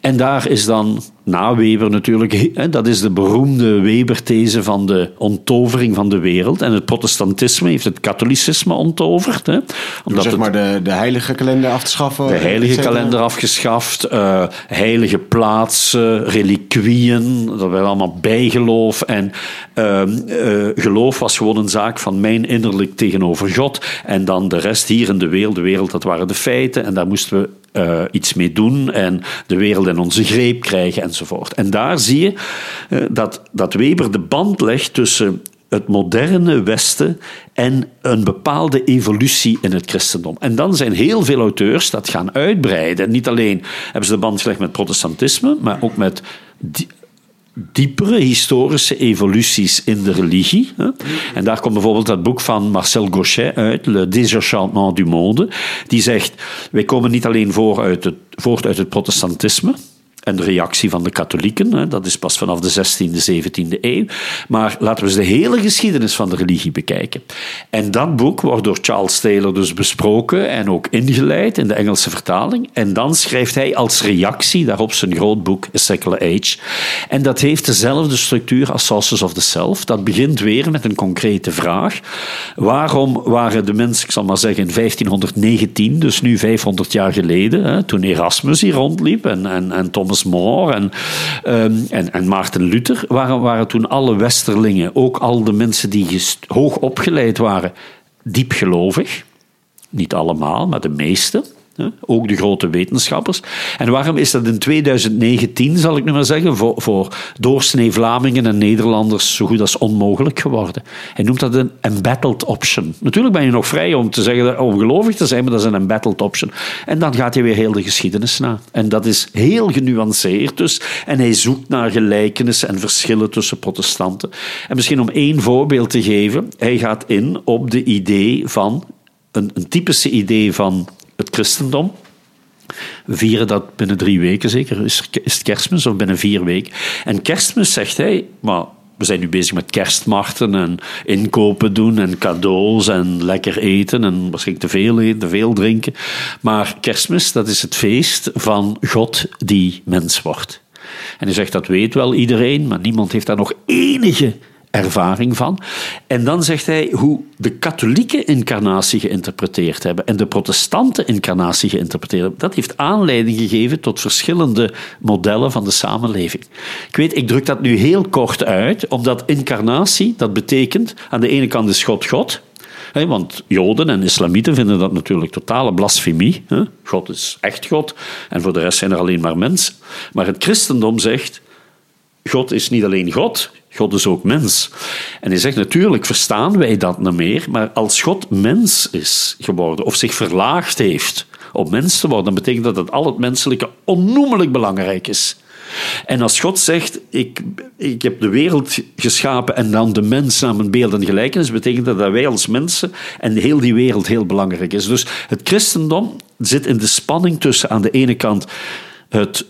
Speaker 4: En daar is dan na Weber natuurlijk, dat is de beroemde Weber-these van de onttovering van de wereld. En het protestantisme heeft het katholicisme onttoverd. Hè,
Speaker 2: omdat zeg maar de, de heilige kalender af te schaffen.
Speaker 4: De heilige kalender afgeschaft, uh, heilige plaatsen, reliquieën, dat werd allemaal bijgeloof. En uh, uh, geloof was gewoon een zaak van mijn innerlijk tegenover God. En dan de rest hier in de wereld, de wereld, dat waren de feiten. En daar moesten we uh, iets mee doen en de wereld in onze greep krijgen enzovoort. En daar zie je uh, dat, dat Weber de band legt tussen het moderne Westen en een bepaalde evolutie in het christendom. En dan zijn heel veel auteurs dat gaan uitbreiden. Niet alleen hebben ze de band gelegd met protestantisme, maar ook met diepere historische evoluties in de religie. En daar komt bijvoorbeeld dat boek van Marcel Gauchet uit, Le Désenchantement du Monde, die zegt, wij komen niet alleen uit het, voort uit het protestantisme, en de reactie van de katholieken. Dat is pas vanaf de 16e, 17e eeuw. Maar laten we eens de hele geschiedenis van de religie bekijken. En dat boek wordt door Charles Taylor dus besproken en ook ingeleid in de Engelse vertaling. En dan schrijft hij als reactie daarop zijn groot boek A Secular Age. En dat heeft dezelfde structuur als Sources of the Self. Dat begint weer met een concrete vraag. Waarom waren de mensen, ik zal maar zeggen, in 1519, dus nu 500 jaar geleden, toen Erasmus hier rondliep en, en, en Thomas Thomas More en, um, en, en, Maarten Luther, waren, waren toen alle westerlingen, ook al de mensen die hoog opgeleid waren, diep gelovig. Niet allemaal, maar de meeste. Ook de grote wetenschappers. En waarom is dat in 2019, zal ik nu maar zeggen, voor, voor doorsnee Vlamingen en Nederlanders zo goed als onmogelijk geworden? Hij noemt dat een embattled option. Natuurlijk ben je nog vrij om te zeggen ongelovig te zijn, maar dat is een embattled option. En dan gaat hij weer heel de geschiedenis na. En dat is heel genuanceerd dus. En hij zoekt naar gelijkenissen en verschillen tussen protestanten. En misschien om één voorbeeld te geven, hij gaat in op de idee van een, een typische idee van het christendom. Vieren dat binnen drie weken zeker. Is, het kerstmis of binnen vier weken? En kerstmis zegt hij, maar we zijn nu bezig met kerstmarkten en inkopen doen en cadeaus en lekker eten en waarschijnlijk te veel eten, te veel drinken. Maar kerstmis, dat is het feest van God die mens wordt. En hij zegt dat weet wel iedereen, maar niemand heeft daar nog enige ervaring van. En dan zegt hij hoe de katholieke incarnatie geïnterpreteerd hebben en de protestante incarnatie geïnterpreteerd hebben. Dat heeft aanleiding gegeven tot verschillende modellen van de samenleving. Ik weet, ik druk dat nu heel kort uit, omdat incarnatie, dat betekent aan de ene kant is God God. want Joden en Islamieten vinden dat natuurlijk totale blasfemie. God is echt God en voor de rest zijn er alleen maar mensen. Maar het christendom zegt: God is niet alleen God, God is ook mens. En hij zegt natuurlijk verstaan wij dat niet meer, maar als God mens is geworden of zich verlaagd heeft om mens te worden, dan betekent dat dat al het menselijke onnoemelijk belangrijk is. En als God zegt, ik, ik heb de wereld geschapen en dan de mens naar mijn beeld en gelijkenis, betekent dat dat wij als mensen en heel die wereld heel belangrijk is. Dus het christendom zit in de spanning tussen aan de ene kant het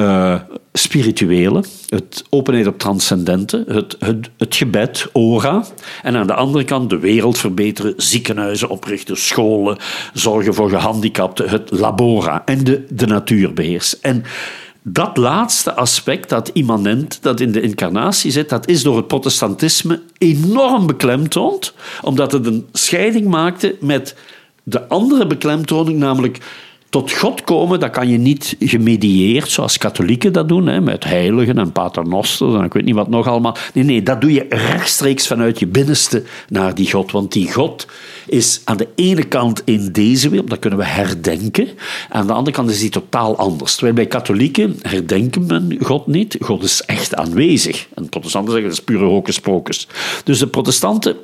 Speaker 4: uh, spirituele, het openheid op transcendente, het, het, het gebed, ora. En aan de andere kant de wereld verbeteren, ziekenhuizen oprichten, scholen, zorgen voor gehandicapten, het labora en de, de natuur beheersen. En dat laatste aspect, dat immanent, dat in de incarnatie zit, dat is door het protestantisme enorm beklemtoond, omdat het een scheiding maakte met de andere beklemtoning, namelijk tot God komen, dat kan je niet gemedieerd, zoals katholieken dat doen, hè, met heiligen en paternosters en ik weet niet wat nog allemaal. Nee, nee, dat doe je rechtstreeks vanuit je binnenste naar die God. Want die God is aan de ene kant in deze wereld, dat kunnen we herdenken. Aan de andere kant is die totaal anders. Terwijl bij katholieken herdenken men God niet. God is echt aanwezig. En protestanten zeggen dat is pure hocus. Dus de protestanten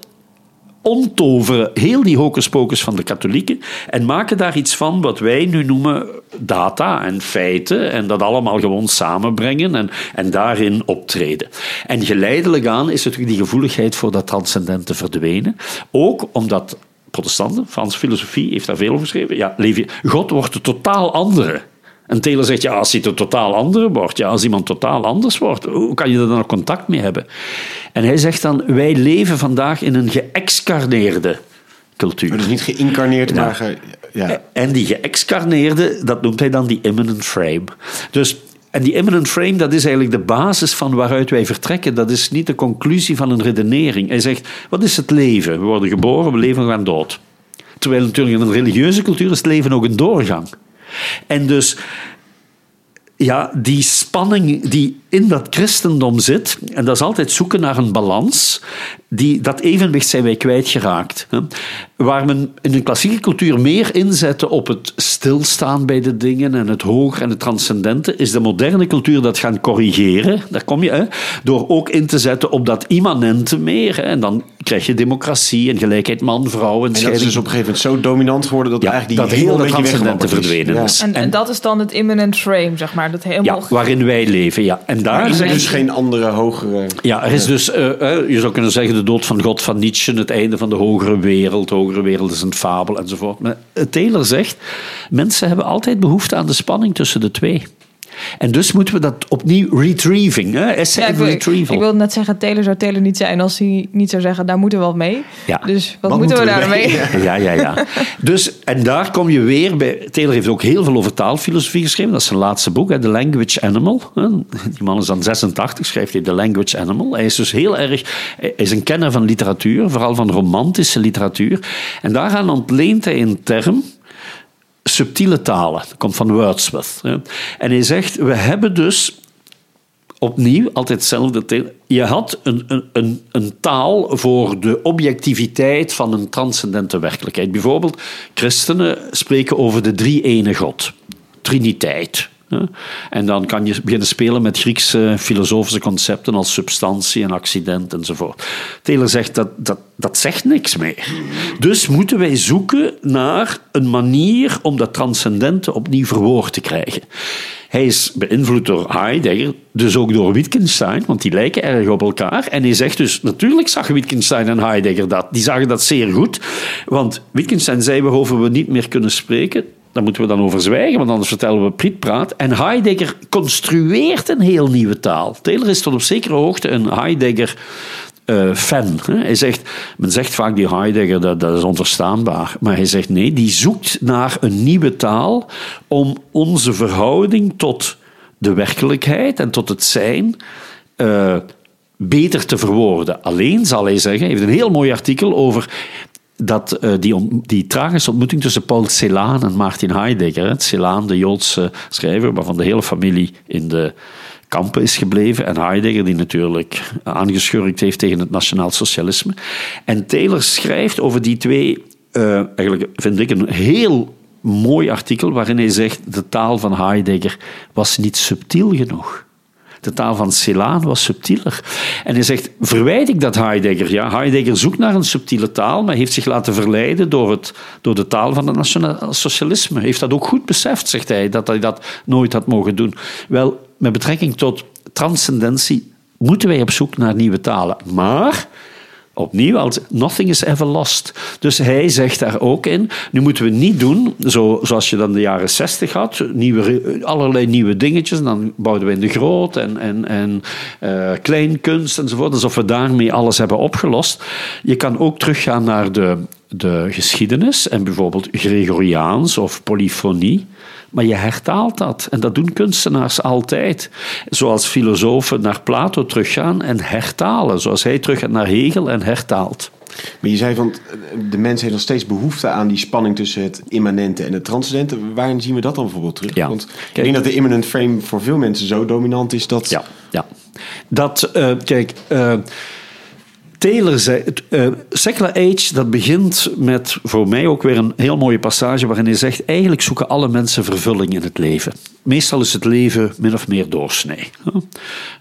Speaker 4: ontoveren heel die hocus van de katholieken en maken daar iets van wat wij nu noemen data en feiten en dat allemaal gewoon samenbrengen en, en daarin optreden. En geleidelijk aan is natuurlijk die gevoeligheid voor dat transcendente verdwenen. Ook omdat protestanten, Franse filosofie heeft daar veel over geschreven, ja, God wordt de totaal andere. En Taylor zegt, ja, als hij een totaal andere wordt, ja, als iemand totaal anders wordt, hoe kan je er dan nog contact mee hebben? En hij zegt dan, wij leven vandaag in een geëxcarneerde cultuur.
Speaker 2: Dus niet geïncarneerd, maar...
Speaker 4: ja. En die geëxcarneerde, dat noemt hij dan die imminent frame. Dus en die imminent frame, dat is eigenlijk de basis van waaruit wij vertrekken. Dat is niet de conclusie van een redenering. Hij zegt, wat is het leven? We worden geboren, we leven, we gaan dood. Terwijl natuurlijk in een religieuze cultuur is het leven ook een doorgang. En dus ja, die spanning die in dat christendom zit, en dat is altijd zoeken naar een balans, die, dat evenwicht zijn wij kwijtgeraakt. Hè. Waar men in een klassieke cultuur meer inzette op het stilstaan bij de dingen en het hoger en het transcendente, is de moderne cultuur dat gaan corrigeren. Daar kom je, hè, door ook in te zetten op dat immanente meer. Hè. En dan krijg je democratie en gelijkheid man-vrouw.
Speaker 2: En, en dat is dus op een gegeven moment zo dominant geworden dat eigenlijk die
Speaker 4: dat dat transcendente verdwenen is.
Speaker 3: En, en, dat is dan het immanent frame, zeg maar. Dat helemaal...
Speaker 4: Ja, waarin wij leven, ja. En daar
Speaker 2: is er dus geen andere, hogere...
Speaker 4: Ja, er is dus, uh, uh, je zou kunnen zeggen, de dood van God van Nietzsche, het einde van de hogere wereld. De hogere wereld is een fabel enzovoort. Maar Taylor zegt, mensen hebben altijd behoefte aan de spanning tussen de twee. En dus moeten we dat opnieuw retrieving, hè?
Speaker 3: ja,
Speaker 4: ik, retrieval.
Speaker 3: Ik wilde net zeggen, Taylor zou Taylor niet zijn als hij niet zou zeggen, daar moeten we wat mee. Ja. Dus wat, moeten we daarmee?
Speaker 4: Mee? Ja, ja, ja. Dus, en daar kom je weer bij... Taylor heeft ook heel veel over taalfilosofie geschreven. Dat is zijn laatste boek, hè, The Language Animal. Die man is dan 86, schrijft hij The Language Animal. Hij is dus heel erg... Hij is een kenner van literatuur, vooral van romantische literatuur. En daaraan ontleent hij een term subtiele talen. Dat komt van Wordsworth. En hij zegt, we hebben dus opnieuw altijd hetzelfde. Je had een, een, een, taal voor de objectiviteit van een transcendente werkelijkheid. Bijvoorbeeld, christenen spreken over de drie-ene God. Triniteit. En dan kan je beginnen spelen met Griekse filosofische concepten als substantie en accident enzovoort. Taylor zegt dat, dat dat zegt niks meer. Dus moeten wij zoeken naar een manier om dat transcendente opnieuw verwoord te krijgen. Hij is beïnvloed door Heidegger, dus ook door Wittgenstein, want die lijken erg op elkaar. En hij zegt dus, natuurlijk zag Wittgenstein en Heidegger dat. Die zagen dat zeer goed, want Wittgenstein zei waarover we niet meer kunnen spreken, daar moeten we dan over zwijgen, want anders vertellen we prietpraat. En Heidegger construeert een heel nieuwe taal. Taylor is tot op zekere hoogte een Heidegger uh, fan. Hij zegt, men zegt vaak die Heidegger, dat, dat is onverstaanbaar. Maar hij zegt nee, die zoekt naar een nieuwe taal om onze verhouding tot de werkelijkheid en tot het zijn uh, beter te verwoorden. Alleen zal hij zeggen, hij heeft een heel mooi artikel over dat uh, die, die tragische ontmoeting tussen Paul Celan en Martin Heidegger. Celan, de Joodse schrijver, waarvan de hele familie in de kampen is gebleven. En Heidegger, die natuurlijk aangeschurkt heeft tegen het nationaal socialisme. En Taylor schrijft over die twee, uh, eigenlijk vind ik een heel mooi artikel, waarin hij zegt: de taal van Heidegger was niet subtiel genoeg. De taal van Celaan was subtieler. En hij zegt, verwijt ik dat Heidegger? Ja, Heidegger zoekt naar een subtiele taal, maar heeft zich laten verleiden door, het, door de taal van het nationaal socialisme. Heeft dat ook goed beseft, zegt hij, dat hij dat nooit had mogen doen. Wel, met betrekking tot transcendentie moeten wij op zoek naar nieuwe talen. Maar Opnieuw, als nothing is ever lost. Dus hij zegt daar ook in, nu moeten we niet doen zo, zoals je dan de jaren zestig had, nieuwe, allerlei nieuwe dingetjes. Dan bouwden we in de groot en, en, en uh, kleinkunst enzovoort, alsof we daarmee alles hebben opgelost. Je kan ook teruggaan naar de, de geschiedenis en bijvoorbeeld Gregoriaans of polyfonie. Maar je hertaalt dat. En dat doen kunstenaars altijd. Zoals filosofen naar Plato teruggaan en hertalen. Zoals hij teruggaat naar Hegel en hertaalt.
Speaker 2: Maar je zei van de mens heeft nog steeds behoefte aan die spanning tussen het immanente en het transcendente. Waarin zien we dat dan bijvoorbeeld terug?
Speaker 4: Ja.
Speaker 2: Want ik denk dat de immanent frame voor veel mensen zo dominant is dat.
Speaker 4: Ja, ja. Dat, uh, kijk. Uh, Taylor zei, uh, Secular Age, dat begint met voor mij ook weer een heel mooie passage waarin hij zegt, eigenlijk zoeken alle mensen vervulling in het leven. Meestal is het leven min of meer doorsnee.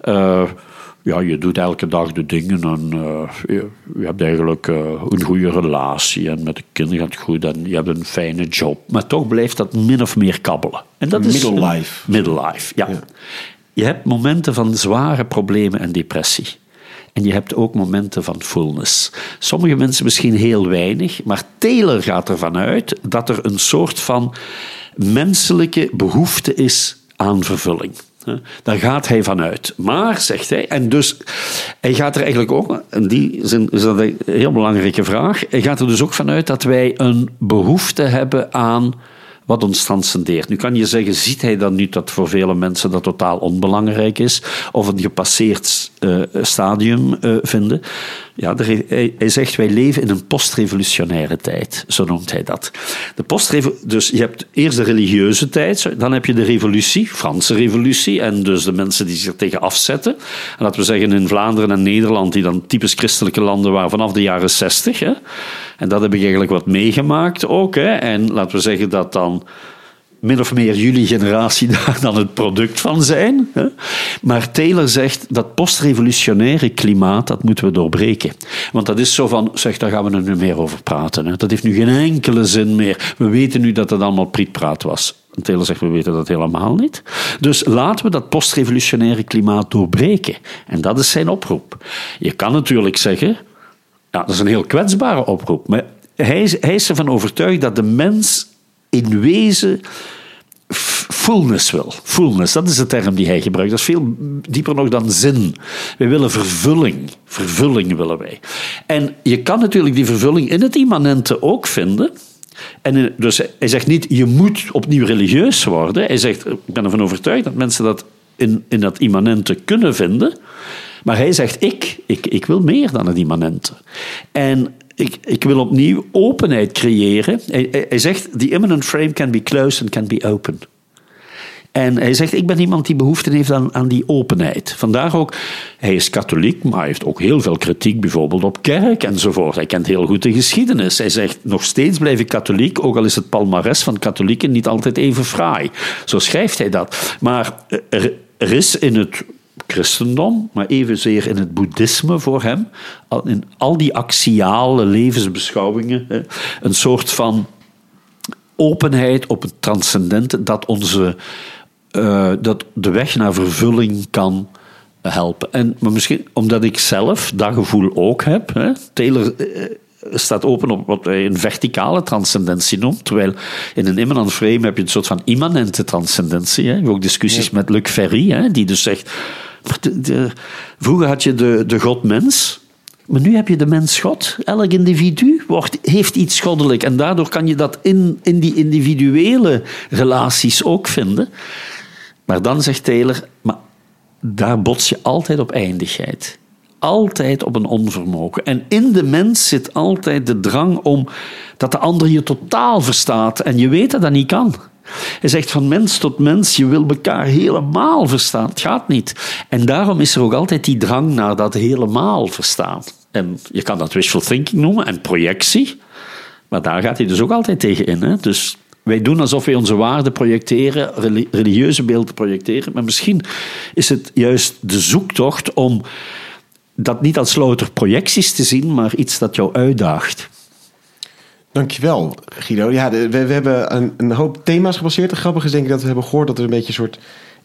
Speaker 4: Uh, ja, je doet elke dag de dingen en uh, je, je, hebt eigenlijk een goede relatie en met de kinderen gaat het goed en je hebt een fijne job. Maar toch blijft dat min of meer kabbelen. En dat
Speaker 2: is middle life.
Speaker 4: Middle life, ja. ja. Je hebt momenten van zware problemen en depressie. En je hebt ook momenten van fullness. Sommige mensen misschien heel weinig, maar Taylor gaat ervan uit dat er een soort van menselijke behoefte is aan vervulling. Daar gaat hij vanuit. Maar, zegt hij, en dus hij gaat er eigenlijk ook, in die zin is dat een heel belangrijke vraag, hij gaat er dus ook vanuit dat wij een behoefte hebben aan wat ons transcendeert. Nu kan je zeggen, ziet hij dan niet dat voor vele mensen dat totaal onbelangrijk is, of een gepasseerd uh, stadium uh, vinden? Ja, hij, zegt, wij leven in een postrevolutionaire tijd, zo noemt hij dat. De dus je hebt eerst de religieuze tijd, dan heb je de revolutie, Franse revolutie, en dus de mensen die zich tegen afzetten. En laten we zeggen in Vlaanderen en Nederland, die dan typisch christelijke landen waren vanaf de jaren zestig. En dat heb ik eigenlijk wat meegemaakt ook. Hè. En laten we zeggen dat dan min of meer jullie generatie daar dan het product van zijn. Maar Taylor zegt dat postrevolutionaire klimaat, dat moeten we doorbreken. Want dat is zo van, zeg, daar gaan we er nu meer over praten. Dat heeft nu geen enkele zin meer. We weten nu dat het allemaal prietpraat was. Taylor zegt, we weten dat helemaal niet. Dus laten we dat postrevolutionaire klimaat doorbreken. En dat is zijn oproep. Je kan natuurlijk zeggen, ja, dat is een heel kwetsbare oproep, maar hij is, hij is ervan overtuigd dat de mens in wezen fullness wil. Fullness, dat is de term die hij gebruikt. Dat is veel dieper nog dan zin. Wij willen vervulling. Vervulling willen wij. En je kan natuurlijk die vervulling in het immanente ook vinden. En dus hij zegt niet, je moet opnieuw religieus worden. Hij zegt, ik ben ervan overtuigd dat mensen dat in, in dat immanente kunnen vinden. Maar hij zegt, ik, ik, ik wil meer dan het immanente. En ik, ik wil opnieuw openheid creëren. Hij, zegt, the immanent frame can be closed and can be open. En hij zegt, ik ben iemand die behoefte heeft aan, aan die openheid. Vandaar ook, hij is katholiek, maar hij heeft ook heel veel kritiek bijvoorbeeld op kerk enzovoort. Hij kent heel goed de geschiedenis. Hij zegt, nog steeds blijf ik katholiek, ook al is het palmares van katholieken niet altijd even fraai. Zo schrijft hij dat. Maar er is in het christendom, maar evenzeer in het boeddhisme voor hem, in al die axiale levensbeschouwingen, een soort van openheid op het transcendente dat onze uh, dat de weg naar vervulling kan helpen. En, maar misschien omdat ik zelf dat gevoel ook heb. Hè. Taylor uh, staat open op wat wij een verticale transcendentie noemt. Terwijl in een immanent frame heb je een soort van immanente transcendentie. Hè. Je hebt ook discussies met Luc Ferry, hè, die dus zegt... De, vroeger had je de, de God-mens... Maar nu heb je de mens-God. Elk individu wordt, heeft iets goddelijk. En daardoor kan je dat in, in die individuele relaties ook vinden. Maar dan zegt Taylor, maar daar bots je altijd op eindigheid. Altijd op een onvermogen. En in de mens zit altijd de drang om dat de ander je totaal verstaat. En je weet dat dat niet kan. Hij zegt van mens tot mens, je wil elkaar helemaal verstaan. Het gaat niet. En daarom is er ook altijd die drang naar dat helemaal verstaan. En je kan dat wishful thinking noemen en projectie. Maar daar gaat hij dus ook altijd tegen in. Dus wij doen alsof wij onze waarden projecteren, religieuze beelden projecteren. Maar misschien is het juist de zoektocht om dat niet als louter projecties te zien, maar iets dat jou uitdaagt.
Speaker 2: Dankjewel, Guido. Ja, we, we hebben een, een, hoop thema's gebaseerd. Het grappige is denk ik dat we hebben gehoord dat er een beetje een soort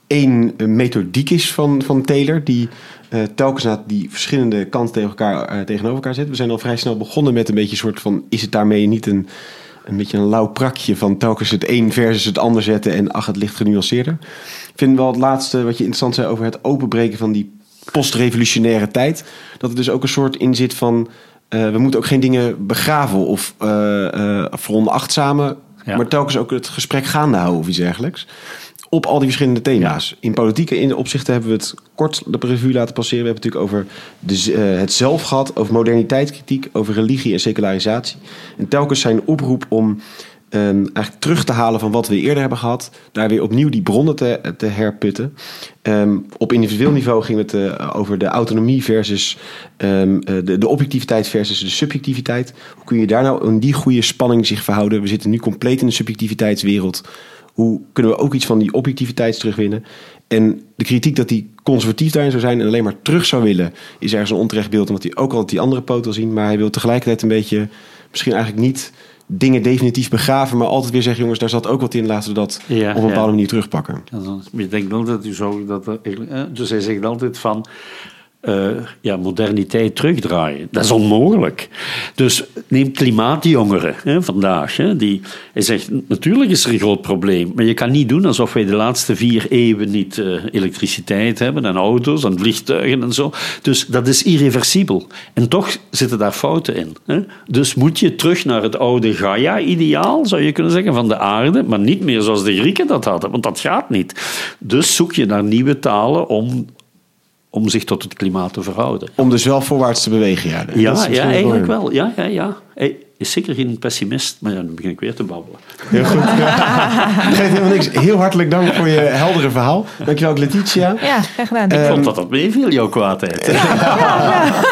Speaker 2: één eh, methodiek is van, van Taylor, die eh, telkens naar die verschillende kanten tegen elkaar, eh, tegenover elkaar zet. We zijn al vrij snel begonnen met een beetje een soort van, is het daarmee niet een, een beetje een lauw prakje van telkens het een versus het ander zetten en ach, het ligt genuanceerder. Ik vind wel het laatste wat je interessant zei over het openbreken van die postrevolutionaire tijd, dat er dus ook een soort in zit van, eh, we moeten ook geen dingen begraven of uh, veronachtzamen,
Speaker 4: Ja.
Speaker 2: maar telkens ook het gesprek gaande houden of iets dergelijks. Op al die verschillende thema's. In politieke in- opzichten hebben we het kort de revue laten passeren. We hebben het natuurlijk over de, het zelf gehad, over moderniteitskritiek, over religie en secularisatie. En telkens zijn oproep om ehm, eigenlijk terug te halen van wat we eerder hebben gehad. Daar weer opnieuw die bronnen te, te herputten. Ehm, op individueel niveau ging het eh, over de autonomie versus ehm, eh, de, de objectiviteit versus de subjectiviteit. Hoe kun je daar nou in die goede spanning zich verhouden? We zitten nu compleet in de subjectiviteitswereld. Hoe kunnen we ook iets van die objectiviteit terugwinnen? En de kritiek dat hij conservatief daarin zou zijn en alleen maar terug zou willen, is ergens een onterecht beeld, omdat hij ook altijd die andere poot wil zien. Maar hij wil tegelijkertijd een beetje, misschien eigenlijk niet dingen definitief begraven, maar altijd weer zeggen: jongens, daar zat ook wat in, laten we dat
Speaker 4: Ja,
Speaker 2: op een
Speaker 4: ja.
Speaker 2: bepaalde manier terugpakken.
Speaker 4: Ja, dan- Je denkt wel dat u zou dat er eigenlijk- eh, dus hij zegt altijd van eh, ja, moderniteit terugdraaien. Dat is onmogelijk. Dus neem klimaatjongeren hè, vandaag. Hè, die, hij zegt, natuurlijk is er een groot probleem, maar je kan niet doen alsof wij de laatste vier eeuwen niet eh, elektriciteit hebben en auto's en vliegtuigen en zo. Dus dat is irreversibel. En toch zitten daar fouten in. Hè. Dus moet je terug naar het oude Gaia-ideaal, zou je kunnen zeggen, van de aarde, maar niet meer zoals de Grieken dat hadden, want dat gaat niet. Dus zoek je naar nieuwe talen om, om zich tot het klimaat te verhouden.
Speaker 2: Om dus wel voorwaarts te bewegen. Ja,
Speaker 4: Ja, ja eigenlijk wel. Ja, ja, ja. Is zeker geen pessimist, maar ja, dan begin ik weer te babbelen.
Speaker 2: Heel goed. Geeft helemaal niks. Heel hartelijk dank voor je heldere verhaal. Dankjewel, Letitia.
Speaker 3: Ja, graag gedaan.
Speaker 4: Ik
Speaker 2: Ehm,
Speaker 4: vond dat dat meeviel, jouw kwaadheid.
Speaker 2: We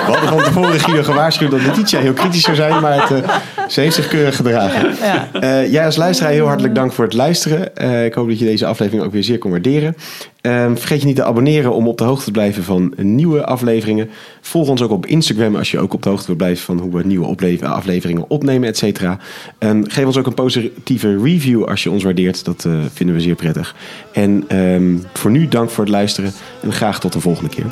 Speaker 2: hadden van tevoren Guido gewaarschuwd dat Letitia heel kritisch zou zijn, maar het, eh, ze heeft zich keurig gedragen.
Speaker 3: Ja.
Speaker 2: Eh, jij als luisteraar heel hartelijk dank voor het luisteren. Eh, ik hoop dat je deze aflevering ook weer zeer kon waarderen. Ehm, vergeet je niet te abonneren om op de hoogte te blijven van nieuwe afleveringen. Volg ons ook op Instagram als je ook op de hoogte wilt blijven van hoe we nieuwe afleveringen opnemen, et cetera. Ehm, geef ons ook een positieve review als je ons waardeert. Dat eh, vinden we zeer prettig. En ehm, voor nu dank voor het luisteren en graag tot de volgende keer.